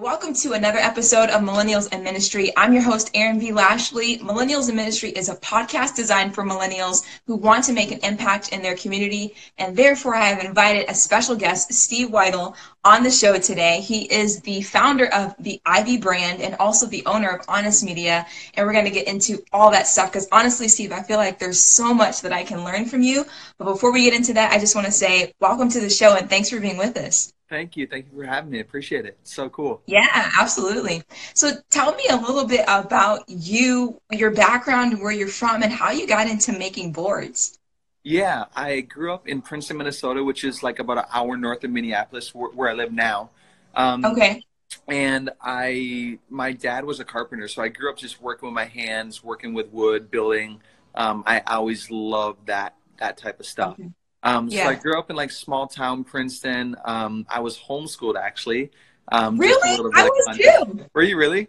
Welcome to another episode of Millennials in Ministry. I'm your host, Erin V. Lashley. Millennials in Ministry is a podcast designed for millennials who want to make an impact in their community. And therefore, I have invited a special guest, Steve Weidel, on the show today. He is the founder of the Ivy brand and also the owner of Honest Media. And we're going to get into all that stuff because honestly, Steve, I feel like there's so much that I can learn from you. But before we get into that, I just want to say welcome to the show and thanks for being with us. Thank you. Thank you for having me. Appreciate it. so cool. Yeah, absolutely. So tell me a little bit about you, your background, where you're from, and how you got into making boards. Yeah, I grew up in Princeton, Minnesota, which is like about an hour north of Minneapolis, where, where I live now. Um, okay. And I, my dad was a carpenter, so I grew up just working with my hands, working with wood, building. Um, I always loved that that type of stuff. Okay. Um, yeah. So I grew up in like small town Princeton. Um, I was homeschooled actually. Um, really? I was too. Were you really?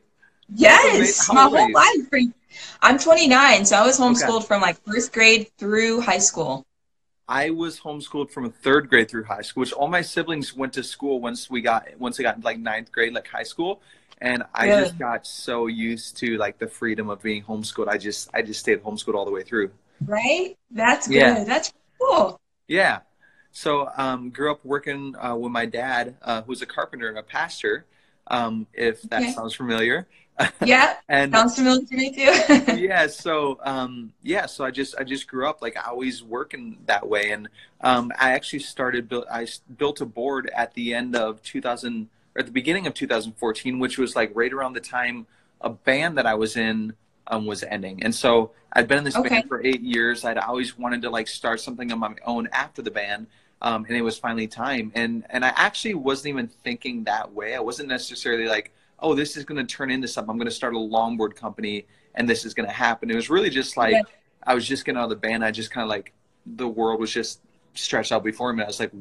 Yes, my whole life. I'm 29, so I was homeschooled okay. from like first grade through high school. I was homeschooled from third grade through high school, which all my siblings went to school once we got once I got like ninth grade, like high school. And I Good. just got so used to like the freedom of being homeschooled. I just I just stayed homeschooled all the way through. Right? That's good. Yeah. That's cool. Yeah. So um, grew up working uh, with my dad, uh, who's a carpenter and a pastor. Um, if that okay. sounds familiar. Yeah, and sounds familiar to me too. yeah. So um, yeah. So I just I just grew up like I always working that way, and um, I actually started built I built a board at the end of 2000 or at the beginning of 2014, which was like right around the time a band that I was in um, was ending. And so I'd been in this okay. band for eight years. I'd always wanted to like start something on my own after the band. Um, and it was finally time. And, and I actually wasn't even thinking that way. I wasn't necessarily like, oh, this is going to turn into something. I'm going to start a longboard company and this is going to happen. It was really just like, yeah. I was just getting out of the band. I just kind of like, the world was just stretched out before me. I was like,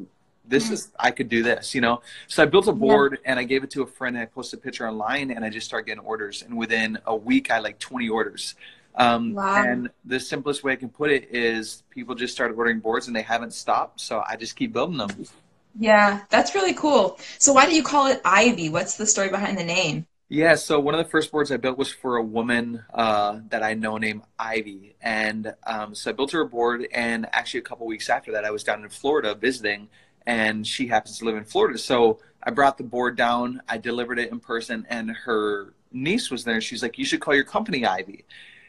this mm-hmm. is I could do this, you know. So I built a board yeah. and I gave it to a friend and I posted a picture online and I just started getting orders. And within a week, I like 20 orders. Um, wow. And the simplest way I can put it is people just started ordering boards and they haven't stopped. So I just keep building them. Yeah, that's really cool. So why do you call it Ivy? What's the story behind the name? Yeah, so one of the first boards I built was for a woman uh, that I know named Ivy. And um, so I built her a board, and actually, a couple weeks after that, I was down in Florida visiting, and she happens to live in Florida. So I brought the board down, I delivered it in person, and her niece was there. She's like, "You should call your company Ivy."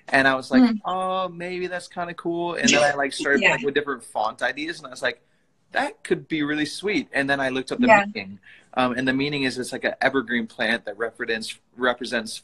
And I was like, mm. "Oh, maybe that's kind of cool." And then I like started yeah. with different font ideas, and I was like, "That could be really sweet." And then I looked up the yeah. meaning, um, and the meaning is it's like an evergreen plant that represents represents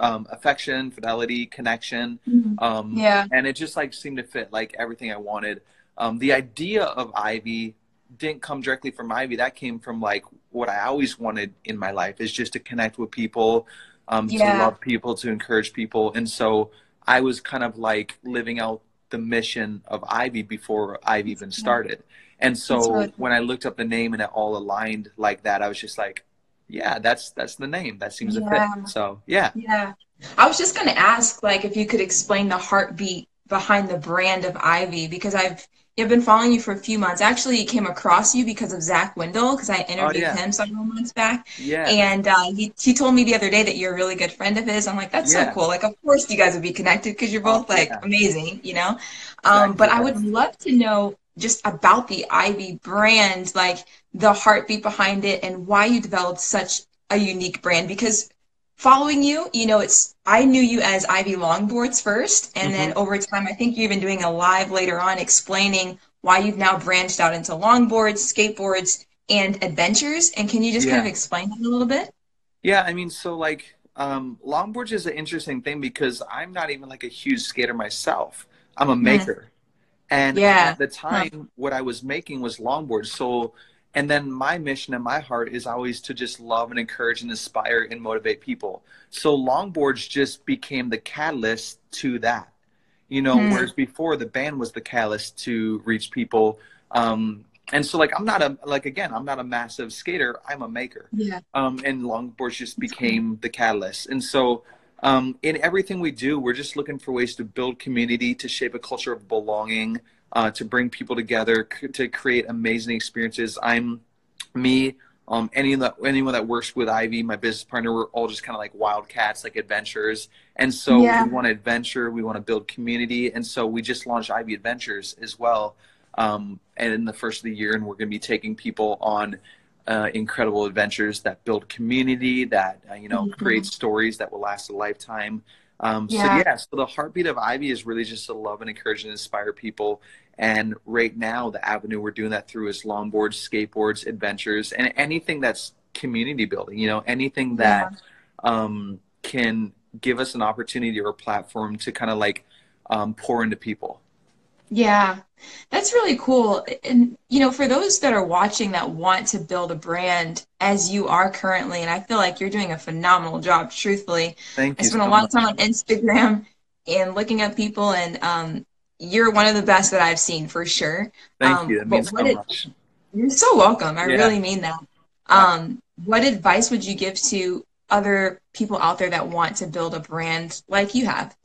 um, affection, fidelity, connection. Mm. Um, yeah. And it just like seemed to fit like everything I wanted. Um, the idea of Ivy didn't come directly from Ivy. That came from like what I always wanted in my life is just to connect with people, um, yeah. to love people, to encourage people. And so I was kind of like living out the mission of Ivy before Ivy even started. And so when I looked up the name and it all aligned like that, I was just like, yeah, that's that's the name. That seems yeah. to fit. So yeah. Yeah. I was just gonna ask like if you could explain the heartbeat behind the brand of Ivy because I've I've been following you for a few months. Actually, came across you because of Zach Wendell because I interviewed oh, yeah. him several months back. Yeah. And uh, he he told me the other day that you're a really good friend of his. I'm like, that's yeah. so cool. Like, of course you guys would be connected because you're both oh, like yeah. amazing, you know. Um, exactly. But I would love to know just about the Ivy brand, like the heartbeat behind it, and why you developed such a unique brand. Because following you, you know, it's I knew you as Ivy Longboards first, and mm-hmm. then over time, I think you're even doing a live later on explaining why you've now branched out into longboards, skateboards, and adventures. And can you just yeah. kind of explain that a little bit? Yeah, I mean, so like um, longboards is an interesting thing because I'm not even like a huge skater myself. I'm a mm-hmm. maker. Mm-hmm. And yeah. at the time, huh. what I was making was longboards. So and then my mission and my heart is always to just love and encourage and inspire and motivate people. So longboards just became the catalyst to that. You know, mm. whereas before the band was the catalyst to reach people. Um, and so like I'm not a like again, I'm not a massive skater, I'm a maker. Yeah. Um, and longboards just became the catalyst. And so um, in everything we do, we're just looking for ways to build community, to shape a culture of belonging, uh, to bring people together, c- to create amazing experiences. I'm me Um, any that anyone that works with Ivy, my business partner, we're all just kind of like wildcats, like adventurers. And so yeah. we want to adventure, we want to build community, and so we just launched Ivy Adventures as well. Um, and in the first of the year, and we're going to be taking people on uh, incredible adventures that build community, that uh, you know mm-hmm. create stories that will last a lifetime. Um, yeah. So yeah, so the heartbeat of Ivy is really just to love and encourage and inspire people and right now, the avenue we're doing that through is longboards, skateboards, adventures, and anything that's community building. You know, anything that yeah. um, can give us an opportunity or a platform to kind of like um, pour into people. Yeah, that's really cool. And, you know, for those that are watching that want to build a brand as you are currently, and I feel like you're doing a phenomenal job, truthfully. Thank you. I spent so a lot of time on Instagram and looking at people and um, you're one of the best that I've seen for sure. Thank um, you. That means so it, much. You're so welcome. I yeah. really mean that. Um, what advice would you give to other people out there that want to build a brand like you have?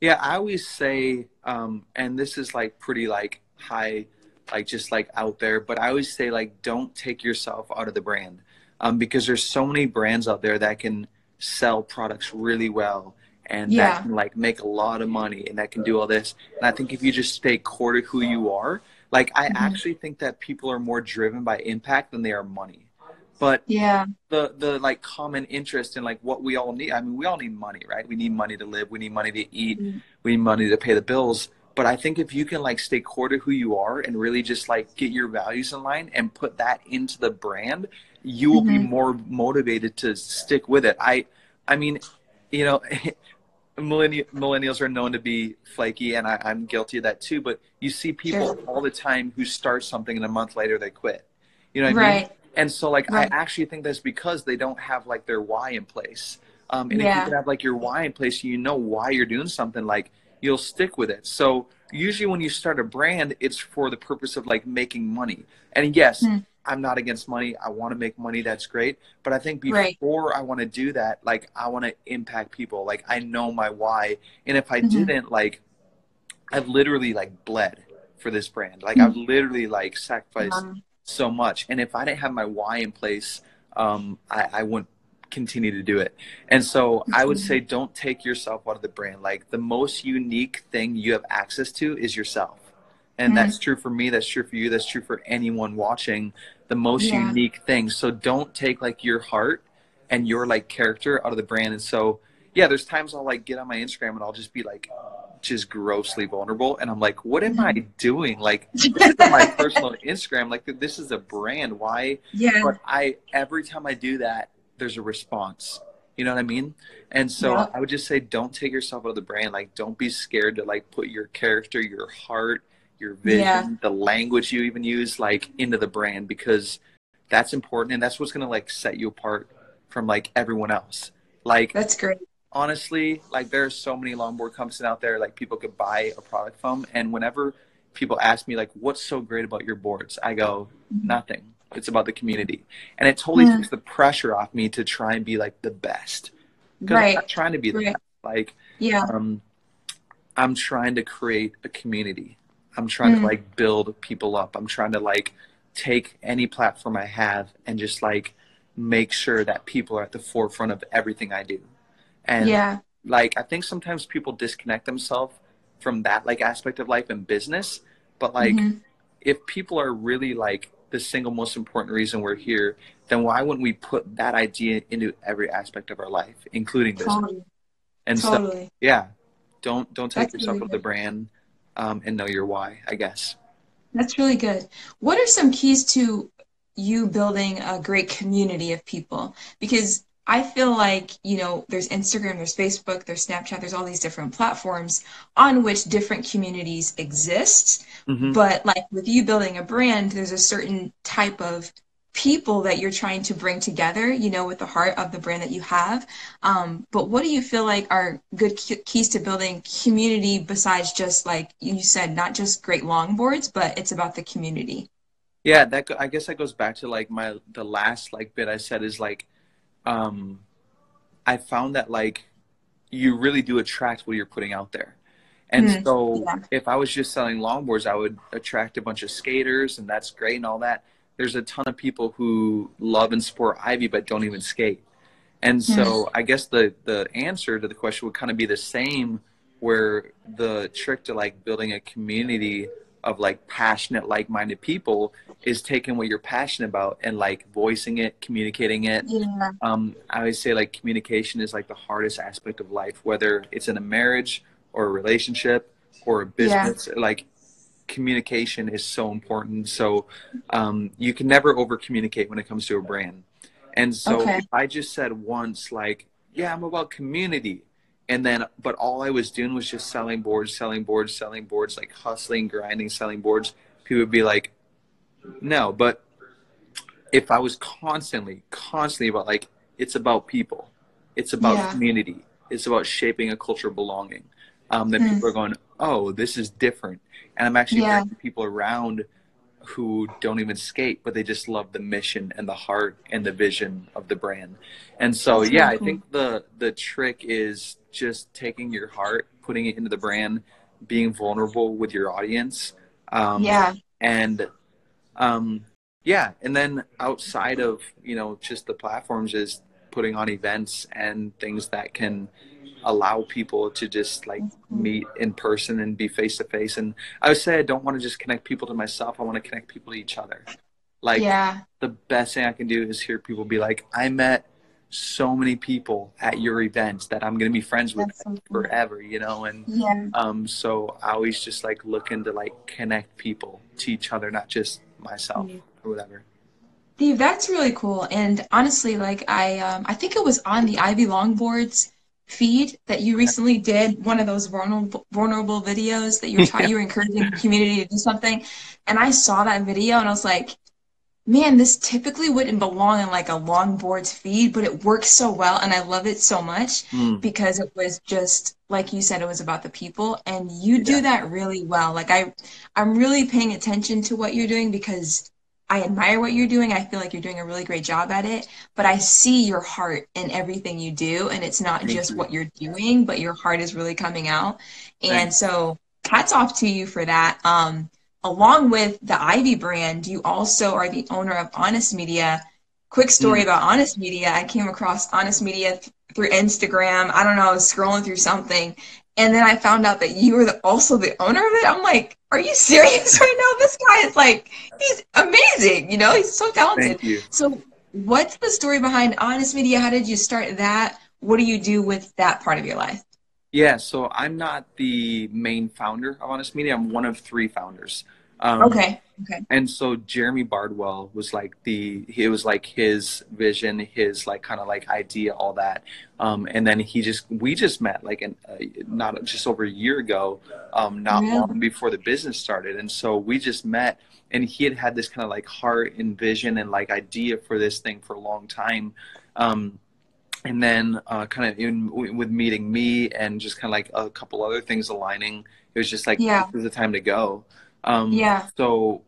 Yeah, I always say, um, and this is like pretty like high, like just like out there, but I always say like don't take yourself out of the brand, um, because there's so many brands out there that can sell products really well and yeah. that can like make a lot of money and that can do all this. And I think if you just stay core to who you are, like I mm-hmm. actually think that people are more driven by impact than they are money. But yeah, the the like common interest in like what we all need. I mean, we all need money, right? We need money to live. We need money to eat. Mm-hmm. We need money to pay the bills. But I think if you can like stay core to who you are and really just like get your values in line and put that into the brand, you will mm-hmm. be more motivated to stick with it. I I mean, you know, millennials are known to be flaky, and I, am guilty of that too. But you see people sure. all the time who start something and a month later they quit. You know what right. I mean? And so, like, right. I actually think that's because they don't have like their why in place. Um, and yeah. if you can have like your why in place, you know why you're doing something, like you'll stick with it. So usually when you start a brand, it's for the purpose of like making money. And yes, mm. I'm not against money. I want to make money. That's great. But I think before right. I want to do that, like I want to impact people. Like I know my why. And if I mm-hmm. didn't, like I've literally like bled for this brand. Like mm-hmm. I've literally like sacrificed um, so much. And if I didn't have my why in place, um, I, I wouldn't continue to do it. And so mm-hmm. I would say don't take yourself out of the brand. Like the most unique thing you have access to is yourself. And mm-hmm. that's true for me, that's true for you, that's true for anyone watching the most yeah. unique thing. So don't take like your heart and your like character out of the brand. And so yeah, there's times I'll like get on my Instagram and I'll just be like just grossly vulnerable and I'm like, what am I mm-hmm. doing? Like this is my personal Instagram. Like this is a brand. Why? Yeah. But I every time I do that, there's a response. You know what I mean? And so yeah. I would just say don't take yourself out of the brand. Like don't be scared to like put your character, your heart, your vision, yeah. the language you even use, like into the brand because that's important and that's what's gonna like set you apart from like everyone else. Like that's great. Honestly, like there's so many longboard companies out there like people could buy a product from, and whenever people ask me like, "What's so great about your boards?" I go. "Nothing. It's about the community," and it totally mm. takes the pressure off me to try and be like the best. Because right. I'm not trying to be the right. best. Like, yeah. Um, I'm trying to create a community I'm trying mm. to like build people up. I'm trying to like take any platform I have and just like make sure that people are at the forefront of everything I do. And yeah. like I think sometimes people disconnect themselves from that like aspect of life and business. But like mm-hmm. if people are really like the single most important reason we're here, then why wouldn't we put that idea into every aspect of our life, including business? Totally. And totally. so yeah, don't don't take That's yourself really out of the brand um, and know your why, I guess. That's really good. What are some keys to you building a great community of people? Because I feel like, you know, there's Instagram, there's Facebook, there's Snapchat, there's all these different platforms on which different communities exist. Mm-hmm. But like with you building a brand, there's a certain type of people that you're trying to bring together, you know, with the heart of the brand that you have. Um, but what do you feel like are good keys to building community besides just like you said, not just great longboards, but it's about the community? Yeah, that I guess that goes back to like my the last like bit I said is like, um, I found that like you really do attract what you're putting out there. And mm, so yeah. if I was just selling longboards, I would attract a bunch of skaters and that's great and all that there's a ton of people who love and support Ivy but don't even skate. And so I guess the the answer to the question would kind of be the same where the trick to like building a community of like passionate like-minded people is taking what you're passionate about and like voicing it communicating it yeah. um, i always say like communication is like the hardest aspect of life whether it's in a marriage or a relationship or a business yeah. like communication is so important so um, you can never over communicate when it comes to a brand and so okay. if i just said once like yeah i'm about community and then but all i was doing was just selling boards selling boards selling boards like hustling grinding selling boards people would be like no but if i was constantly constantly about like it's about people it's about yeah. community it's about shaping a culture of belonging um, then mm. people are going oh this is different and i'm actually yeah. people around who don't even skate, but they just love the mission and the heart and the vision of the brand. And so, That's yeah, I think the the trick is just taking your heart, putting it into the brand, being vulnerable with your audience. Um, yeah. And um, yeah, and then outside of you know just the platforms is putting on events and things that can allow people to just like meet in person and be face to face. And I would say I don't want to just connect people to myself. I want to connect people to each other. Like yeah. the best thing I can do is hear people be like, I met so many people at your events that I'm gonna be friends with forever, you know. And yeah. um, so I always just like looking to like connect people to each other, not just myself yeah. or whatever. Steve, that's really cool. And honestly, like I, um, I think it was on the Ivy Longboards feed that you recently did one of those vulnerable vulnerable videos that you were trying, you were encouraging the community to do something, and I saw that video and I was like, man, this typically wouldn't belong in like a longboards feed, but it works so well, and I love it so much mm. because it was just like you said, it was about the people, and you do that really well. Like I, I'm really paying attention to what you're doing because I admire what you're doing. I feel like you're doing a really great job at it, but I see your heart in everything you do. And it's not Thank just you. what you're doing, but your heart is really coming out. And Thanks. so hats off to you for that. Um, along with the Ivy brand, you also are the owner of Honest Media. Quick story mm. about Honest Media. I came across Honest Media th- through Instagram. I don't know, I was scrolling through something and then I found out that you were the, also the owner of it. I'm like, are you serious right now? This guy is like, he's amazing. You know, he's so talented. Thank you. So, what's the story behind Honest Media? How did you start that? What do you do with that part of your life? Yeah, so I'm not the main founder of Honest Media. I'm one of three founders. Um, okay. Okay. And so Jeremy Bardwell was like the it was like his vision, his like kind of like idea, all that. Um, and then he just we just met like an, uh, not just over a year ago, um, not long before the business started. And so we just met, and he had had this kind of like heart and vision and like idea for this thing for a long time. Um, and then uh, kind of in with meeting me and just kind of like a couple other things aligning, it was just like yeah. this is the time to go. Um, yeah. So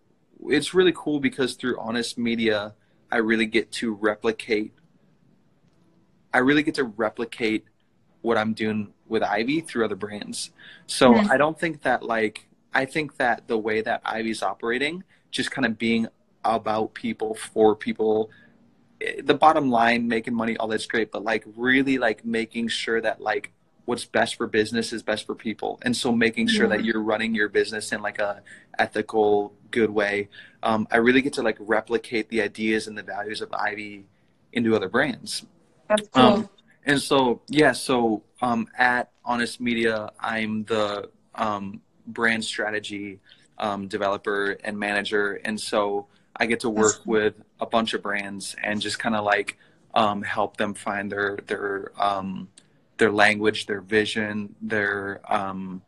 it's really cool because through Honest Media, I really get to replicate. I really get to replicate what I'm doing with Ivy through other brands. So mm-hmm. I don't think that like I think that the way that Ivy's operating, just kind of being about people for people, eh, the bottom line, making money, all that's great, but like really like making sure that like what's best for business is best for people and so making sure yeah. that you're running your business in like a ethical good way um, i really get to like replicate the ideas and the values of ivy into other brands that's cool um, and so yeah so um, at honest media i'm the um, brand strategy um, developer and manager and so i get to work cool. with a bunch of brands and just kind of like um, help them find their their their language, their vision, their um,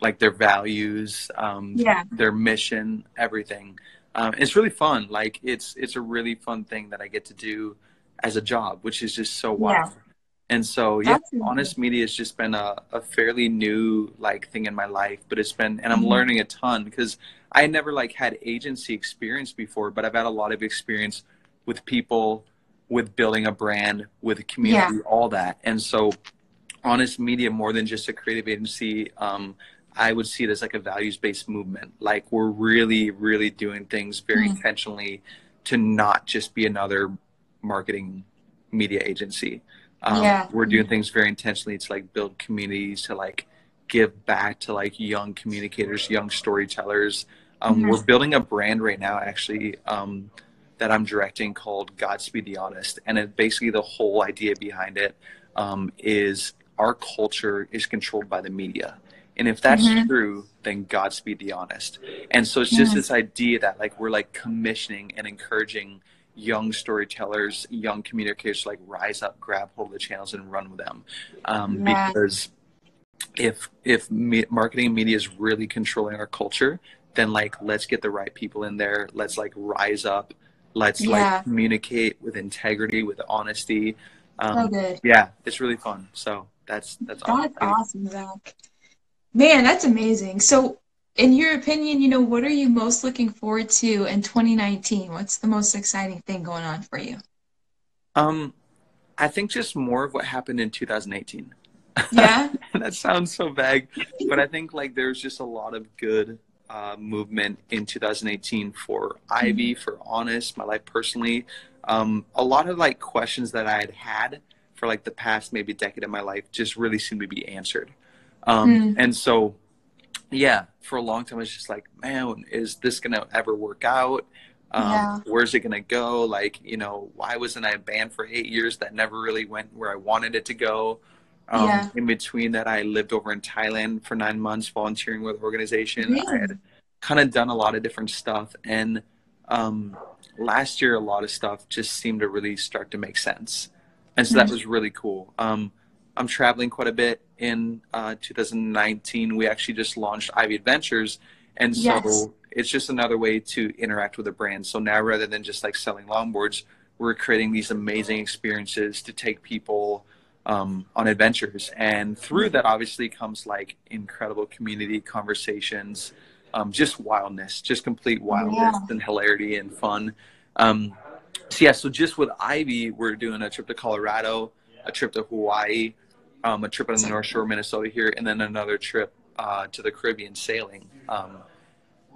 like their values, um, yeah. their mission, everything. Um, it's really fun. Like it's it's a really fun thing that I get to do as a job, which is just so wild. Yeah. And so yeah, Absolutely. honest media has just been a, a fairly new like thing in my life, but it's been and I'm mm-hmm. learning a ton because I never like had agency experience before, but I've had a lot of experience with people, with building a brand, with community, yeah. all that. And so honest media more than just a creative agency um, i would see it as like a values based movement like we're really really doing things very mm intentionally to not just be another marketing media agency. Um, yeah. We're doing things very intentionally to like build communities, to like give back to like young communicators, young storytellers. Um, mm-hmm. We're building a brand right now, actually, um, that I'm directing called Godspeed the Honest. And it, basically, the whole idea behind it um, is our culture is controlled by the media. And if that's mm-hmm. true, then Godspeed the Honest. And so it's just this idea that like we're like commissioning and encouraging young storytellers, young communicators like rise up, grab hold of the channels, and run with them. Um, yeah. Because if if me- marketing and media is really controlling our culture, then like let's get the right people in there. Let's like rise up. Let's yeah. like communicate with integrity, with honesty. Um, so good. Yeah, it's really fun. So that's that's, that's awesome. awesome, Zach. Man, that's amazing. So in your opinion, you know, what are you most looking forward to in 2019? What's the most exciting thing going on for you? Um, I think just more of what happened in 2018. Yeah. that sounds so vague, but I think like there's just a lot of good uh, movement in 2018 for Ivy, mm-hmm. for Honest, my life personally. Um, a lot of like questions that I had had for like the past maybe decade of my life just really seemed to be answered. Um, mm. And so yeah, for a long time, I was just like, man, is this going to ever work out? Um, yeah. Where's it going to go? Like, you know, why wasn't I banned for eight years? That never really went where I wanted it to go. Um, yeah. In between that, I lived over in Thailand for nine months volunteering with organization. I had kind of done a lot of different stuff. And um, last year, a lot of stuff just seemed to really start to make sense. And so mm-hmm. that was really cool. Um, I'm traveling quite a bit in uh, 2019. We actually just launched Ivy Adventures, and so yes. it's just another way to interact with a brand. So now, rather than just like selling longboards, we're creating these amazing experiences to take people um, on adventures, and through that, obviously, comes like incredible community conversations, um, just wildness, just complete wildness yeah. and hilarity and fun. Um, so yeah, so just with Ivy, we're doing a trip to Colorado a trip to Hawaii, um, a trip on the North Shore, Minnesota here, and then another trip uh, to the Caribbean sailing. Um,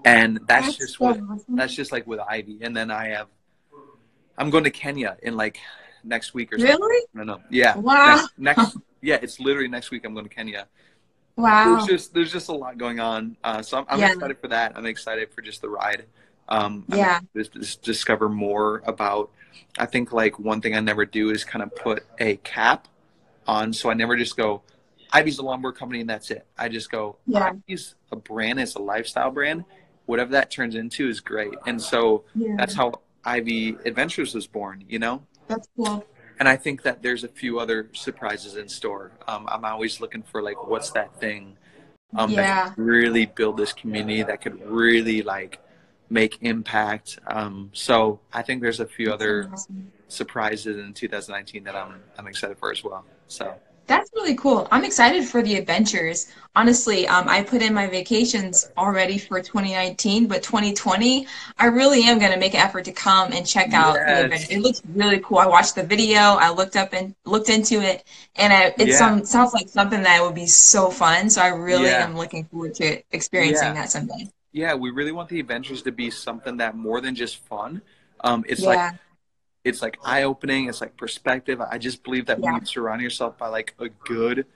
and that's, that's just what that's just like with Ivy. And then I have I'm going to Kenya in like next week or something. Really? No, no. Yeah. Wow. Next, next yeah, it's literally next week. I'm going to Kenya. Wow. There's just there's just a lot going on. Uh, so I'm, I'm yeah. excited for that. I'm excited for just the ride. Um, yeah. Just, discover more about I think like one thing I never do is kind of put a cap on. So I never just go, Ivy's a longboard company and that's it. I just go, yeah. Ivy's a brand, it's a lifestyle brand. Whatever that turns into is great. And so yeah. that's how Ivy Adventures was born, you know? That's cool. And I think that there's a few other surprises in store. Um, I'm always looking for like, what's that thing um, yeah. that really build this community that could really like make impact. Um, so I think there's a few other surprises in 2019 that I'm I'm excited for as well. So that's really cool. I'm excited for the adventures. Honestly, um, I put in my vacations already for 2019, but 2020, I really am going to make an effort to come and check out yes. the adventure. It looks really cool. I watched the video, I looked up and looked into it, and I, it yeah. some, sounds like something that would be so fun. So I really yeah. am looking forward to experiencing yeah. that someday yeah, we really want the adventures to be something that more than just fun. Um, it's yeah. like it's like eye opening. It's like perspective. I just believe that yeah. when you surround yourself by like a good,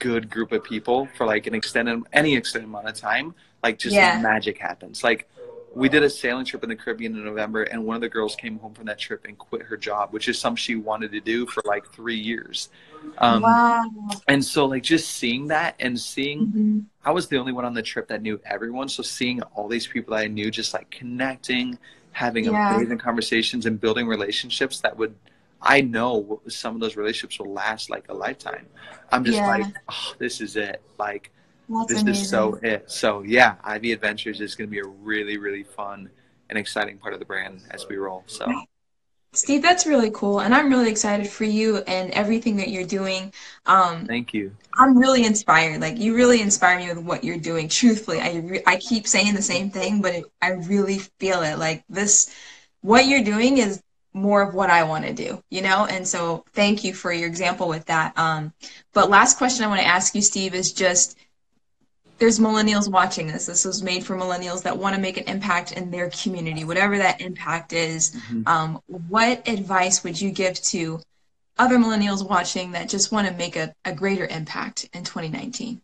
good group of people for like an extended any extended amount of time, like just yeah. magic happens. Like we did a sailing trip in the Caribbean in November, and one of the girls came home from that trip and quit her job, which is something she wanted to do for like three years. Um, wow. And so, like, just seeing that and seeing, mm-hmm. I was the only one on the trip that knew everyone. So, seeing all these people that I knew just like connecting, having yeah. amazing conversations, and building relationships that would, I know some of those relationships will last like a lifetime. I'm just yeah. like, oh, this is it. Like, that's this amazing. is so it. So yeah, Ivy Adventures is going to be a really really fun and exciting part of the brand as we roll. So. Steve, that's really cool, and I'm really excited for you and everything that you're doing. Um, Thank you. I'm really inspired. Like you really inspire me with what you're doing. Truthfully, I re- I keep saying the same thing, but it, I really feel it. Like this, what you're doing is more of what I want to do, you know? And so thank you for your example with that. Um, but last question I want to ask you, Steve, is just there's millennials watching this. This was made for millennials that want to make an impact in their community, whatever that impact is. Mm-hmm. Um, what advice would you give to other millennials watching that just want to make a, a greater impact in 2019?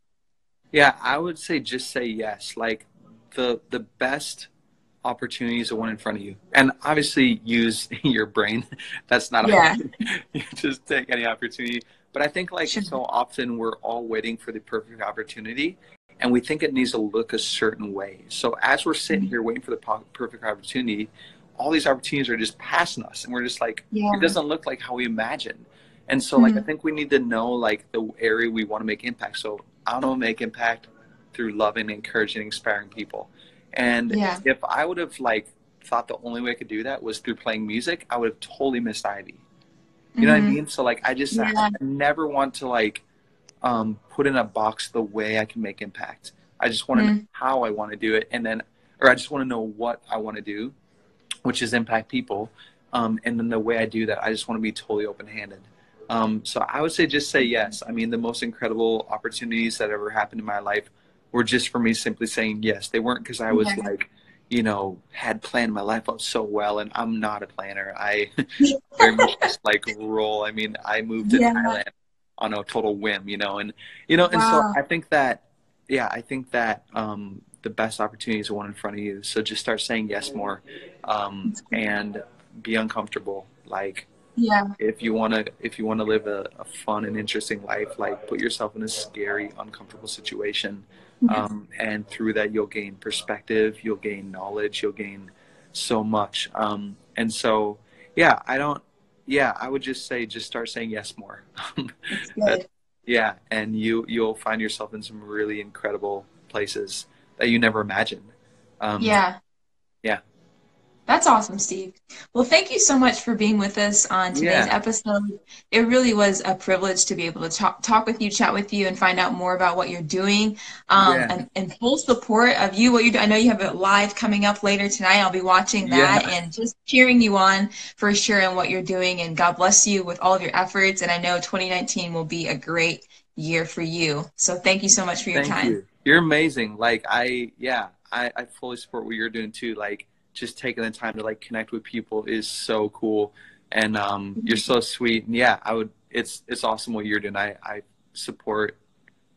Yeah, I would say just say yes. Like the the best opportunities are one in front of you, and obviously use your brain. That's not yeah. you just take any opportunity. But I think like sure. so often we're all waiting for the perfect opportunity, and we think it needs to look a certain way. So as we're sitting mm-hmm. here waiting for the perfect opportunity, all these opportunities are just passing us, and we're just like, yeah. it doesn't look like how we imagined. And so, mm-hmm. like, I mm-hmm. think we need to know like the area we want to make impact. So I want to make impact through loving, encouraging, inspiring people. And yeah. if I would have like thought the only way I could do that was through playing music, I would have totally missed Ivy. You know mm-hmm. what I mm-hmm. mean? So like, I just yeah. I never want to like um, put in a box the way I can make impact. I just want to mm-hmm. know how I want to do it, and then, or I just want to know what I want to do, which is impact people. Um, and then the way I do that, I just want to be totally open-handed. Um, so I would say just say yes. I mean, the most incredible opportunities that ever happened in my life were just for me simply saying yes. They weren't because I was yeah. like, you know, had planned my life out so well, and I'm not a planner. I very much just like roll. I mean, I moved to yeah. Thailand on a total whim, you know, and you know, and so I think that, yeah, I think that um, the best opportunity is the one in front of you. So just start saying yes more, um, and be uncomfortable. Like, yeah, if you want to, if you want to live a, a, fun and interesting life, like put yourself in a scary, uncomfortable situation, yes. um, and through that you'll gain perspective, you'll gain knowledge, you'll gain so much. Um, and so, yeah, I don't yeah, I would just say just start saying yes more. that, yeah, and you you'll find yourself in some really incredible places that you never imagined. Um, yeah. Yeah. That's awesome, Steve. Well, thank you so much for being with us on today's yeah. episode. It really was a privilege to be able to talk, talk with you, chat with you, and find out more about what you're doing. Um, yeah. and, and, full support of you, what you do. I know you have a live coming up later tonight. I'll be watching that yeah. and just cheering you on for sure and what you're doing. And God bless you with all of your efforts. And I know 2019 will be a great year for you. So thank you so much for your thank time. You. You're amazing. Like I, yeah, I, I fully support what you're doing too. Like just taking the time to like connect with people is so cool. And um, you're so sweet. And yeah i would it's it's awesome what you're doing. I i support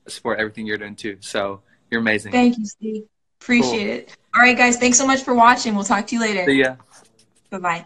support everything you're doing too. So you're amazing. Thank you steve. Appreciate cool. it. All right guys. Thanks so much for watching. We'll talk to you later. See ya. Bye-bye